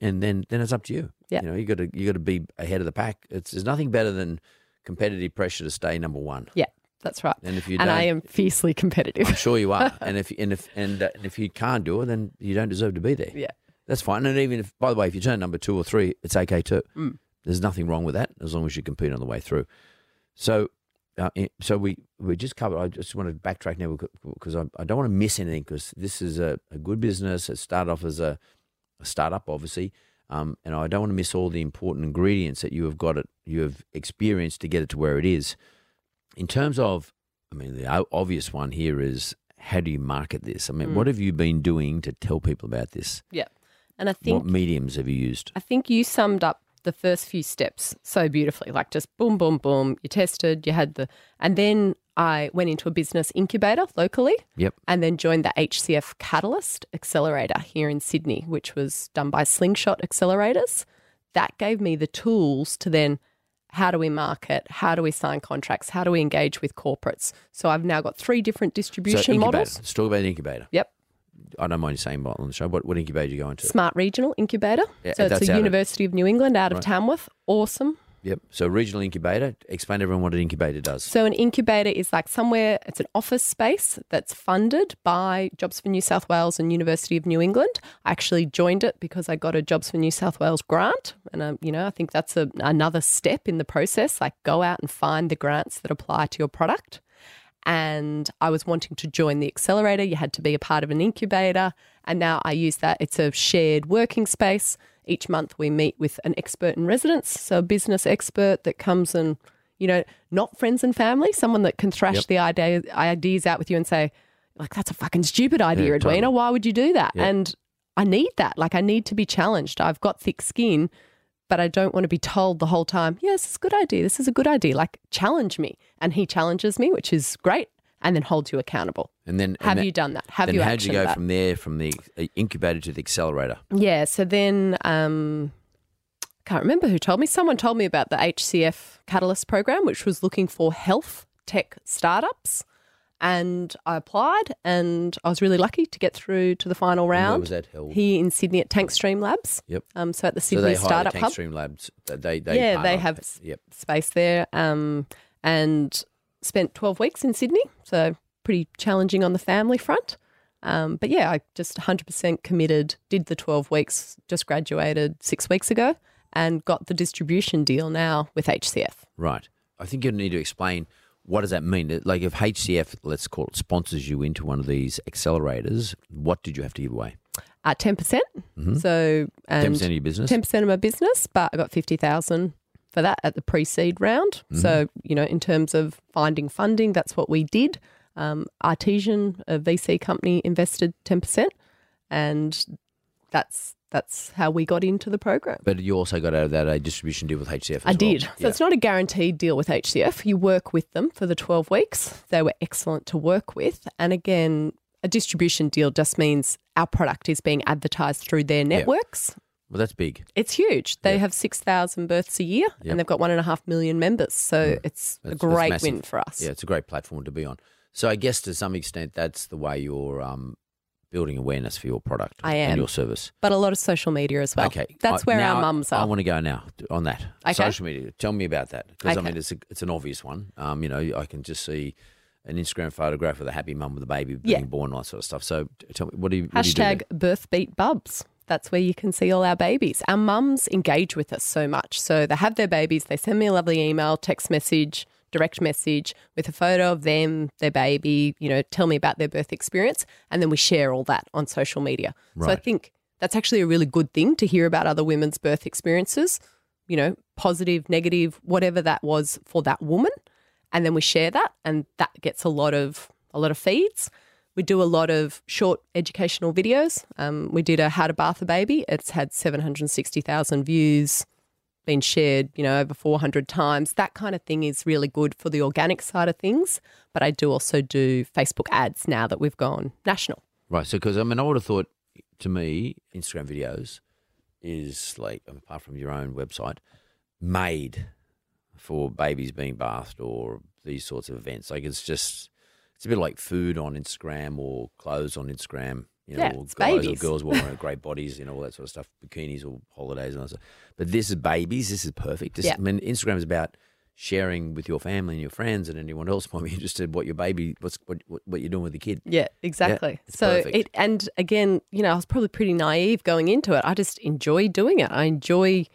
and then then it's up to you. Yeah. You know, you got to you got to be ahead of the pack. It's there's nothing better than competitive pressure to stay number one. Yeah, that's right. And if you and I am fiercely competitive. I'm sure you are. and if and if and, uh, and if you can't do it, then you don't deserve to be there. Yeah. that's fine. And even if, by the way, if you turn number two or three, it's okay too. Mm. There's nothing wrong with that as long as you compete on the way through. So, uh, i- so we we just covered. I just want to backtrack now because I, I don't want to miss anything because this is a, a good business. It started off as a, a startup, obviously. Um, and I don't want to miss all the important ingredients that you have got it, you have experienced to get it to where it is. In terms of, I mean, the obvious one here is how do you market this? I mean, Mm. what have you been doing to tell people about this? yeah. And I think what mediums have you used? I think you summed up the first few steps so beautifully. Like just boom, boom, boom. You tested, you had the, and then I went into a business incubator locally. Yep. And then joined the HCF Catalyst Accelerator here in Sydney, which was done by Slingshot Accelerators. That gave me the tools to then how do we market? How do we sign contracts? How do we engage with corporates? So I've now got three different distribution so models. Let's talk about the incubator. Yep. I don't mind saying on the show. What, what incubator you go into? Smart Regional Incubator. Yeah, so it's the out of- University of New England out of Right. Tamworth. Awesome. Yep. So regional incubator. Explain to everyone what an incubator does. So an incubator is like somewhere it's an office space that's funded by Jobs for New South Wales and University of New England. I actually joined it because I got a Jobs for New South Wales grant, and um, you know I think that's a, another step in the process. Like go out and find the grants that apply to your product. And I was wanting to join the accelerator. You had to be a part of an incubator, and now I use that. It's a shared working space. Each month we meet with an expert in residence, so a business expert that comes and you know, not friends and family, someone that can thrash Yep. the idea, ideas out with you and say, like, that's a fucking stupid idea, Yeah, Edwina. totally. Why would you do that? Yep. And I need that. Like, I need to be challenged. I've got thick skin, but I don't want to be told the whole time, yes, it's a good idea. This is a good idea. Like, challenge me. And he challenges me, which is great, and then holds you accountable. And then and Have done that? Have you done that? then you how'd you go that? from there, from the uh, incubator to the accelerator? Yeah. So then, um, can't remember who told me. Someone told me about the HCF Catalyst program, which was looking for health tech startups. And I applied, and I was really lucky to get through to the final round. Where was that held? Here in Sydney at Tankstream Labs. Yep. Um, so at the so Sydney they Startup Hub. Tankstream Labs. They, they yeah, they have Yep. space there. Um, and spent 12 weeks in Sydney. So pretty challenging on the family front. Um, but yeah, I just 100% committed, did the 12 weeks, just graduated six weeks ago, and got the distribution deal now with HCF. Right. I think you need to explain what does that mean. Like if HCF, let's call it, sponsors you into one of these accelerators, what did you have to give away? Uh, 10%. So, Mm-hmm. Ten percent of your business. 10% of my business, but I got 50,000 for that at the pre-seed round. Mm-hmm. So, you know, in terms of finding funding, that's what we did. Um, Artesian, a VC company, invested 10%, and that's that's how we got into the program. But you also got out of that a distribution deal with HCF. As I well. did. So Yeah. it's not a guaranteed deal with HCF. You work with them for the 12 weeks. They were excellent to work with. And again, a distribution deal just means our product is being advertised through their networks. Well, that's big. It's huge. They Yeah. have 6,000 births a year Yep. and they've got one and a half million members. So it's That's- a great win for us. Yeah, it's a great platform to be on. So I guess to some extent, that's the way you're um, building awareness for your product I and am. your service. But a lot of social media as well. okay, That's I- where now our mums are. I are. want to go now on that Okay. social media. Tell me about that because I Okay. mean it's a, it's an obvious one. Um, you know, I can just see an Instagram photograph with a happy mum with a baby being Yeah. born, all that sort of stuff. So t- tell me, what do you what do you do Hashtag birth beat bubs. That's where you can see all our babies. Our mums engage with us so much. So they have their babies, they send me a lovely email, text message, direct message with a photo of them, their baby, you know, tell me about their birth experience. And then we share all that on social media. So I think that's actually a really good thing to hear about other women's birth experiences, you know, positive, negative, whatever that was for that woman. And then we share that and that gets a lot of a lot of feeds. We do a lot of short educational videos. Um, we did a how to bath a baby. It's had 760,000 views, been shared, you know, over 400 times. That kind of thing is really good for the organic side of things. But I do also do Facebook ads now that we've gone national. Right. So, because I mean, I would have thought to me, Instagram videos, is like apart from your own website, made for babies being bathed or these sorts of events. Like it's just it's a bit like food on Instagram or clothes on Instagram. You know, Yeah, or guys babies. or girls wearing great bodies, you know, all that sort of stuff, bikinis or holidays and all that stuff. But this is babies. This is perfect. This, Yeah. I mean, Instagram is about sharing with your family and your friends and anyone else might be interested what your baby, what's what, what, what you're doing with the kid. Yeah, exactly. it's so perfect. it and again, you know, I was probably pretty naive going into it. I just enjoy doing it. I enjoy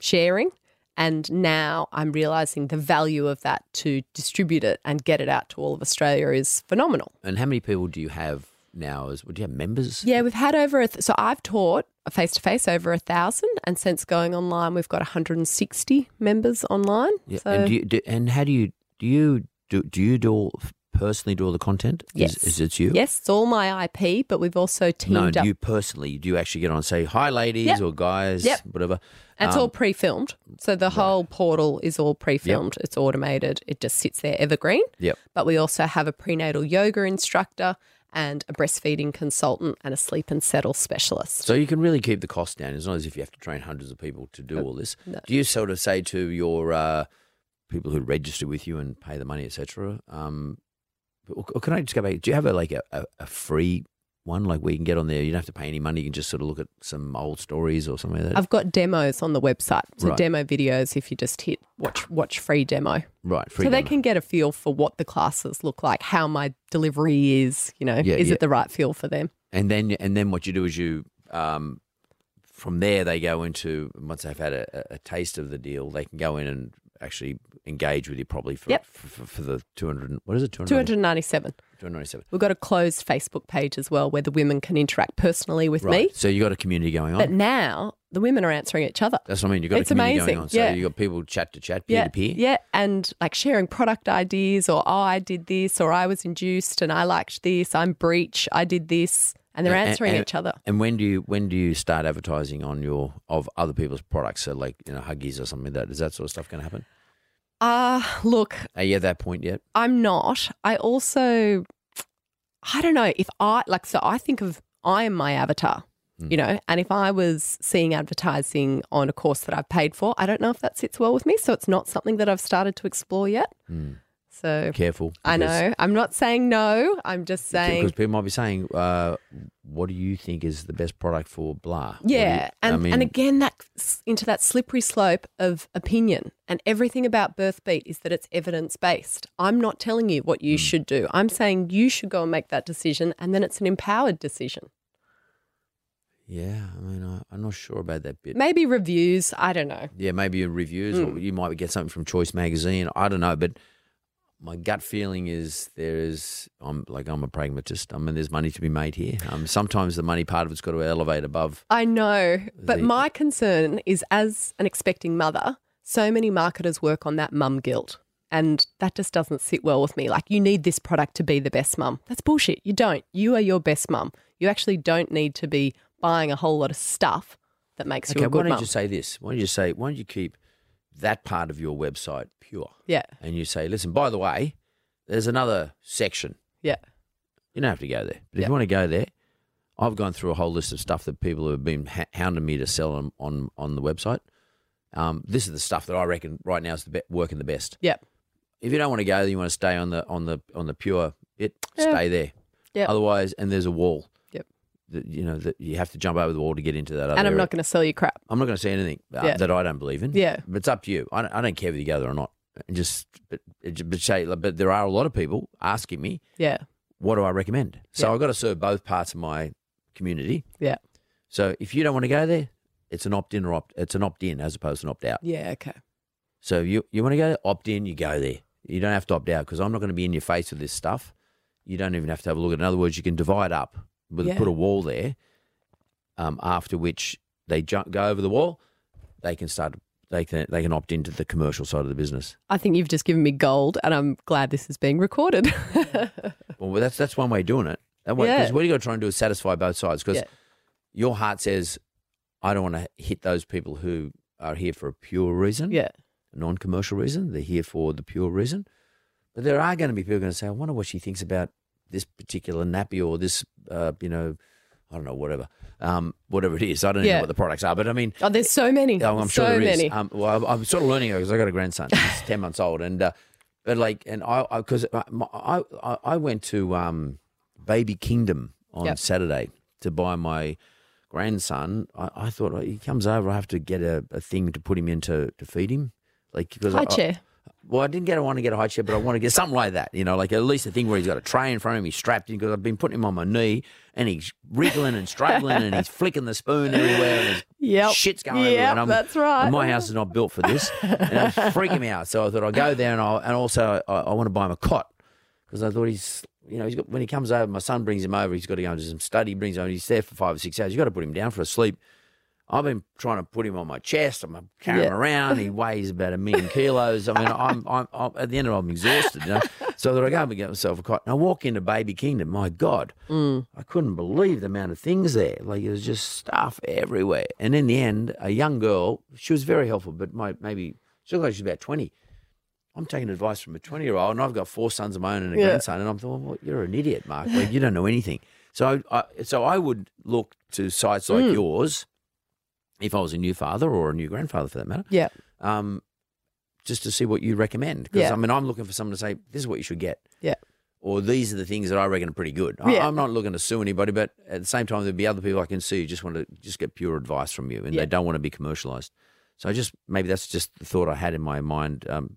sharing and now I'm realizing the value of that to distribute it and get it out to all of Australia is phenomenal. And how many people do you have now? As do you have members? Yeah, we've had over a th- so I've taught face to face over a thousand, and since going online, we've got 160 members online. Yeah. So and do you, do, and how do you do you do do you do all, personally do all the content? yes, Is, is it you? Yes, it's all my IP, but we've also teamed No, up. do you personally? Do you actually get on and say hi, ladies Yep. or guys, Yep. whatever? And it's Um, all pre-filmed, so the whole portal is all pre-filmed. It's automated. It just sits there evergreen. Yep. But we also have a prenatal yoga instructor and a breastfeeding consultant and a sleep and settle specialist. So you can really keep the cost down. It's not as if you have to train hundreds of people to do all this. Do you sort of say to your uh, people who register with you and pay the money, etc. Um, or or can I just go back? Do you have a like a, a, a free one, like where you can get on there? You don't have to pay any money. You can just sort of look at some old stories or something like that. I've got demos on the website, so Right. demo videos. If you just hit watch watch free demo, right, free so they can get a feel for what the classes look like, how my delivery is. You know, Yeah, is yeah. it the right feel for them? And then and then what you do is you um, from there they go into once they've had a, a taste of the deal, they can go in and actually engage with you probably for Yep. for, for, for the two hundred. What is it? Two hundred ninety-seven. 297. We've got a closed Facebook page as well where the women can interact personally with Right. me. So you've got a community going on. But now the women are answering each other. That's what I mean. You've got It's a community amazing, going on. So yeah. you got people chat to chat, peer yeah, to peer. yeah, and like sharing product ideas, or oh, I did this, or I was induced and I liked this. I'm breech, I did this, and they're And- answering and- each other. And when do you when do you start advertising on your of other people's products? So like you know Huggies or something like that. Is that sort of stuff going to happen? Ah, look, Are you at that point yet? I'm not. I also, I don't know if I like. So I think of I am my avatar, Hmm. you know, and if I was seeing advertising on a course that I've paid for, I don't know if that sits well with me. So it's not something that I've started to explore yet. So Careful. I Hmm. know. I'm not saying no. I'm just saying Because people might be saying, uh, "What do you think is the best product for blah?" Do you- Yeah, and I mean, and again, that's into that slippery slope of opinion. And everything about Birth Beat is that it's evidence based. I'm not telling you what you Hmm. should do. I'm saying you should go and make that decision, and then it's an empowered decision. yeah, I mean, I, I'm not sure about that bit. Maybe reviews. I don't know. Yeah, maybe reviews, Mm. or you might get something from Choice Magazine. I don't know, but my gut feeling is there is. I'm like I'm a pragmatist. I mean, there's money to be made here. Um, sometimes the money part of it's got to elevate above. I know, but The- my concern is as an expecting mother, so many marketers work on that mum guilt. And that just doesn't sit well with me. Like, you need this product to be the best mum. That's bullshit. You don't. You are your best mum. You actually don't need to be buying a whole lot of stuff that makes Okay, you a why don't mum. you say this? Why don't you say? Why don't you keep that part of your website pure? yeah, And you say, listen, by the way, there's another section. yeah, You don't have to go there, but if Yeah. you want to go there, I've gone through a whole list of stuff that people have been hounding me to sell on on, on the website. Um, this is the stuff that I reckon right now is the be- working the best. yeah, If you don't want to go, there, you want to stay on the on the on the pure it. Yeah. Stay there. yeah. Otherwise, and there's a wall. That you know that you have to jump over the wall to get into that. Other and I'm area. not going to sell you crap. I'm not going to say anything uh, Yeah. that I don't believe in. Yeah. but it's up to you. I don't, I don't care whether you go there or not. And just but, but say, but there are a lot of people asking me, Yeah, what do I recommend? So Yeah. I've got to serve both parts of my community. yeah, So if you don't want to go there, it's an opt in or opt. It's an opt in as opposed to an opt out. yeah, okay. So you you want to go opt in, you go there. You don't have to opt out because I'm not going to be in your face with this stuff. You don't even have to have a look at. it. In other words, you can divide up, with Yeah. put a wall there. Um, after which they jump, go over the wall, they can start. They can they can opt into the commercial side of the business. I think you've just given me gold, and I'm glad this is being recorded. Well, that's that's one way of doing it. That way, Yeah. because what you got to try and do is satisfy both sides. Because Yeah. your heart says, I don't want to hit those people who are here for a pure reason. yeah, a non-commercial reason. They're here for the pure reason. But there are going to be people going to say, I wonder what she thinks about this particular nappy or this, uh, you know, I don't know, whatever, um, whatever it is. I don't even Yeah. know what the products are, but I mean, Oh, there's so many. Oh, I'm so sure there is. many. Um, well, I'm, I'm sort of learning because I got a grandson. He's ten months old, and uh, but like, and I because I, I I I went to um, Baby Kingdom on Yep. Saturday to buy my grandson. I, I thought oh, he comes over, I have to get a, a thing to put him in to, to feed him, like because High I, chair. Well, I didn't get. I want to get a high chair, but I want to get something like that. You know, like at least a thing where he's got a tray in front of him, he's strapped in because I've been putting him on my knee and he's wriggling and struggling and he's flicking the spoon everywhere and Yep. shit's going everywhere. Yep, And I'm, that's right. my house is not built for this, and it's freaking me out. So I thought I'll go there and I'll, and also I, I want to buy him a cot because I thought he's. You know, he's got, when he comes over, my son brings him over. He's got to go into some study. Brings him. over, He's there for five or six hours. You've got to put him down for a sleep. I've been trying to put him on my chest. I'm carrying him around. He weighs about a million kilos. I mean, I'm, I'm, I'm at the end of it, I'm exhausted. You know? So that I go and get myself a cot. And I walk into Baby Kingdom. My God, Mm. I couldn't believe the amount of things there. Like there was just stuff everywhere. And in the end, a young girl. She was very helpful, but my maybe she looked like she's about twenty. I'm taking advice from a 20 year old, and I've got four sons of my own and a Yeah. grandson, and I'm thinking, well, you're an idiot, Mark. Like, you don't know anything. So, I, I, so I would look to sites like yours, if I was a new father or a new grandfather for that matter, Yeah. um, just to see what you recommend. Because Yeah. I mean, I'm looking for someone to say, this is what you should get. Yeah. Or these are the things that I reckon are pretty good. I, Yeah. I'm not looking to sue anybody, but at the same time, there'd be other people I can sue who just want to just get pure advice from you, and Yeah. they don't want to be commercialized. So I just maybe that's just the thought I had in my mind um,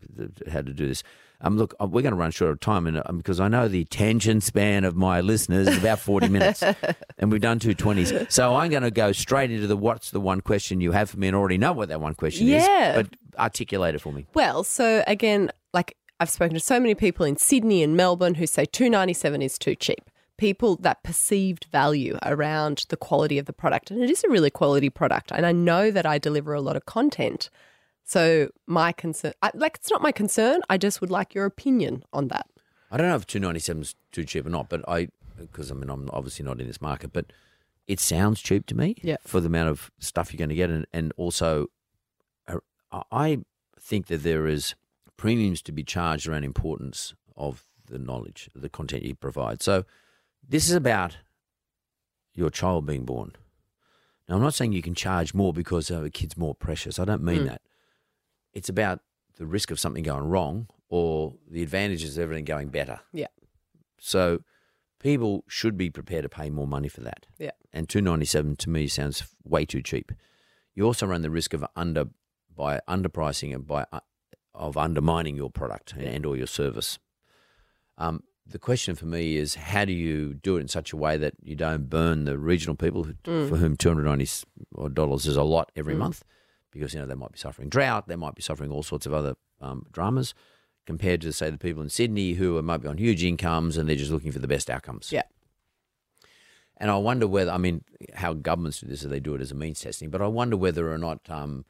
how to do this. Um, look, uh, we're going to run short of time, and um, because I know the attention span of my listeners is about forty minutes, and we've done two twenties, so I'm going to go straight into the what's the one question you have for me, and already know what that one question Yeah. is, but articulate it for me. Well, so again, like I've spoken to so many people in Sydney and Melbourne who say two ninety seven is too cheap. People that perceived value around the quality of the product, and it is a really quality product. And I know that I deliver a lot of content. So my concern, I, like, it's not my concern. I just would like your opinion on that. I don't know if two ninety seven is too cheap or not, but I because I mean I'm obviously not in this market, but it sounds cheap to me Yeah. for the amount of stuff you're going to get, and and also uh, I think that there is premiums to be charged around importance of the knowledge, the content you provide. So this is about your child being born. Now I'm not saying you can charge more because uh, a kid's more precious. I don't mean that. It's about the risk of something going wrong or the advantages of everything going better. Yeah. So people should be prepared to pay more money for that. Yeah. And two ninety seven to me sounds way too cheap. You also run the risk of under by underpricing and by uh, of undermining your product and, and or your service. Um, the question for me is how do you do it in such a way that you don't burn the regional people who, for whom two hundred ninety dollars is a lot every month because you know they might be suffering drought, they might be suffering all sorts of other um, dramas, compared to say the people in Sydney who are, might be on huge incomes and they're just looking for the best outcomes. Yeah. And I wonder whether I mean how governments do this, or they do it as a means testing, but I wonder whether or not um,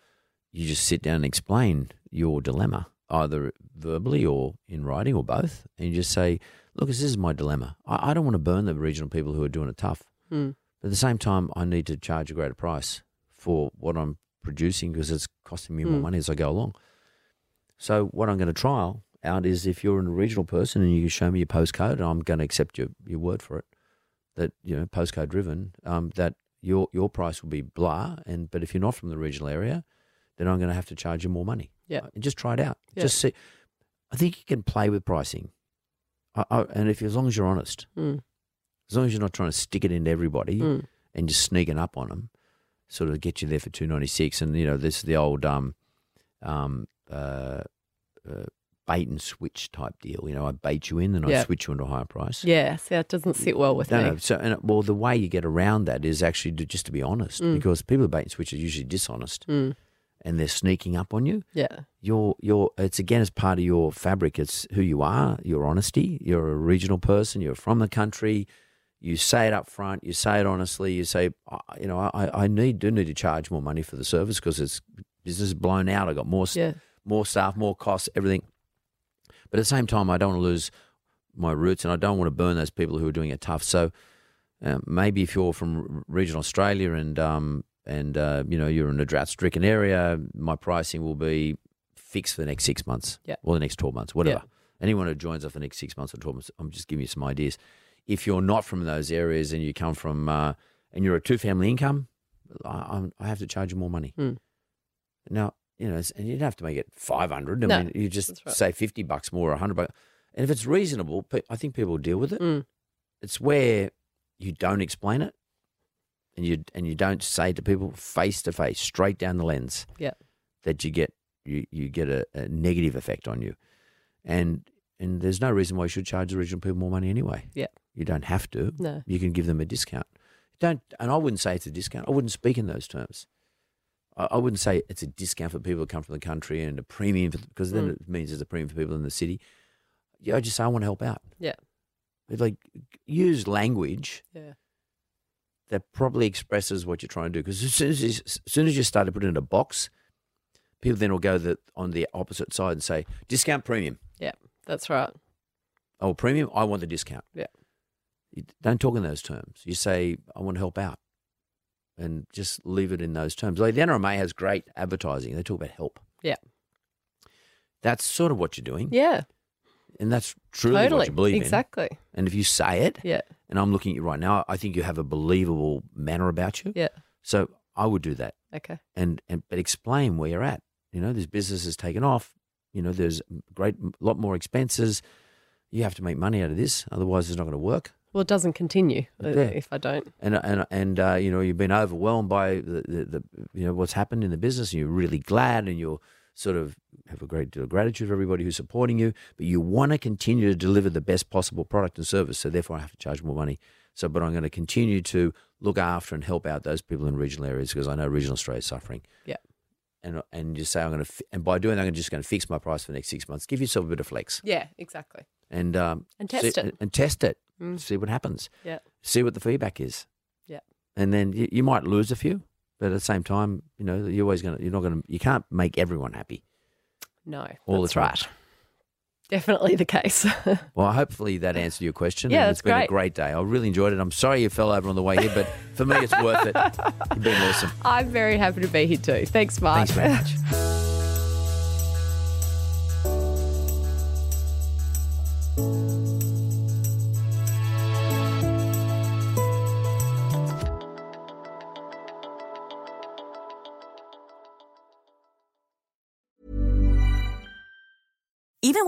you just sit down and explain your dilemma either verbally or in writing or both, and you just say, "Look, this is my dilemma. I, I don't want to burn the regional people who are doing it tough." Hmm. But at the same time, I need to charge a greater price for what I'm producing because it's costing me more Hmm. money as I go along. So what I'm going to trial out is if you're an regional person and you can show me your postcode, and I'm going to accept your, your word for it, that you know postcode driven, um, that your your price will be blah, and but if you're not from the regional area, then I'm going to have to charge you more money. Yeah. and just try it out. Yeah. Just see. I think you can play with pricing, I, I, and if as long as you're honest, Mm. as long as you're not trying to stick it into everybody Mm. and just sneaking up on them, sort of get you there for two ninety six. And you know, this is the old um, um, uh, uh, bait and switch type deal. You know, I bait you in, and I switch you into a higher price. Yeah, see, that doesn't sit well with No, me. no. So, and, well, the way you get around that is actually to, just to be honest, Mm. because people who bait and switch are usually dishonest, Mm. and they're sneaking up on you. Yeah. You're, you're. It's again, as part of your fabric. It's who you are. Your honesty. You're a regional person. You're from the country. You say it up front. You say it honestly. You say, you know, I, I need do need to charge more money for the service because it's business is blown out. I got more, Yeah. more staff, more costs, everything. But at the same time, I don't want to lose my roots, and I don't want to burn those people who are doing it tough. So um, maybe if you're from regional Australia and um, and uh, you know you're in a drought-stricken area, my pricing will be fixed for the next six months, Yeah. or the next twelve months, whatever. Anyone who joins us for the next six months or twelve months, I'm just giving you some ideas. If you're not from those areas and you come from uh, and you're a two family income, I, I'm, have to charge you more money. Mm. Now, you know, and you don't have to make it 500. I No, mean, you just right. say 50 bucks more or 100 bucks. And if it's reasonable, I think people will deal with it. Mm. It's where you don't explain it and you and you don't say to people face to face, straight down the lens, Yeah. that you get you, you get a, a negative effect on you. And and there's no reason why you should charge the original people more money anyway. Yeah. You don't have to. No. You can give them a discount. Don't and I wouldn't say it's a discount. I wouldn't speak in those terms. I, I wouldn't say it's a discount for people who come from the country and a premium for, because then Mm. it means there's a premium for people in the city. Yeah, I just say I want to help out. Yeah. Like use language Yeah. that probably expresses what you're trying to do. Because as soon as, you, as soon as you start to put it in a box, people then will go the, on the opposite side and say discount premium. Yeah. That's right. Oh, premium. I want the discount. Yeah. You don't talk in those terms. You say I want to help out, and just leave it in those terms. Like the NRMA has great advertising. They talk about help. Yeah. That's sort of what you're doing, Yeah. and that's truly totally. what you believe in. exactly. And if you say it, Yeah. and I'm looking at you right now, I think you have a believable manner about you. Yeah. So I would do that. Okay. and, and but explain where you're at. You know, this business has taken off. You know, there's a great lot more expenses. You have to make money out of this, otherwise it's not going to work. Well, it doesn't continue uh, Yeah. if I don't. And and and uh, you know, you've been overwhelmed by the, the, the you know what's happened in the business. And you're really glad, and you're sort of have a great deal of gratitude for everybody who's supporting you. But you want to continue to deliver the best possible product and service. So therefore, I have to charge more money. So, but I'm going to continue to look after and help out those people in regional areas because I know regional Australia is suffering. Yeah. and and just say I'm going to, and by doing that, I'm just going to fix my price for the next six months. Give yourself a bit of flex, Yeah. Exactly. and um, And test see- it. and test it, Mm. see what happens, Yeah. see what the feedback is, Yeah. and then you, you might lose a few, but at the same time, you know, you're always to, you're not to, you can't make everyone happy. No. All that's right. Definitely the case. Well, hopefully that answered your question. Yeah, and it's been a great. great day. I really enjoyed it. I'm sorry you fell over on the way here, but for me, it's worth it. You've been awesome. I'm very happy to be here too. Thanks, Mark. Thanks very much.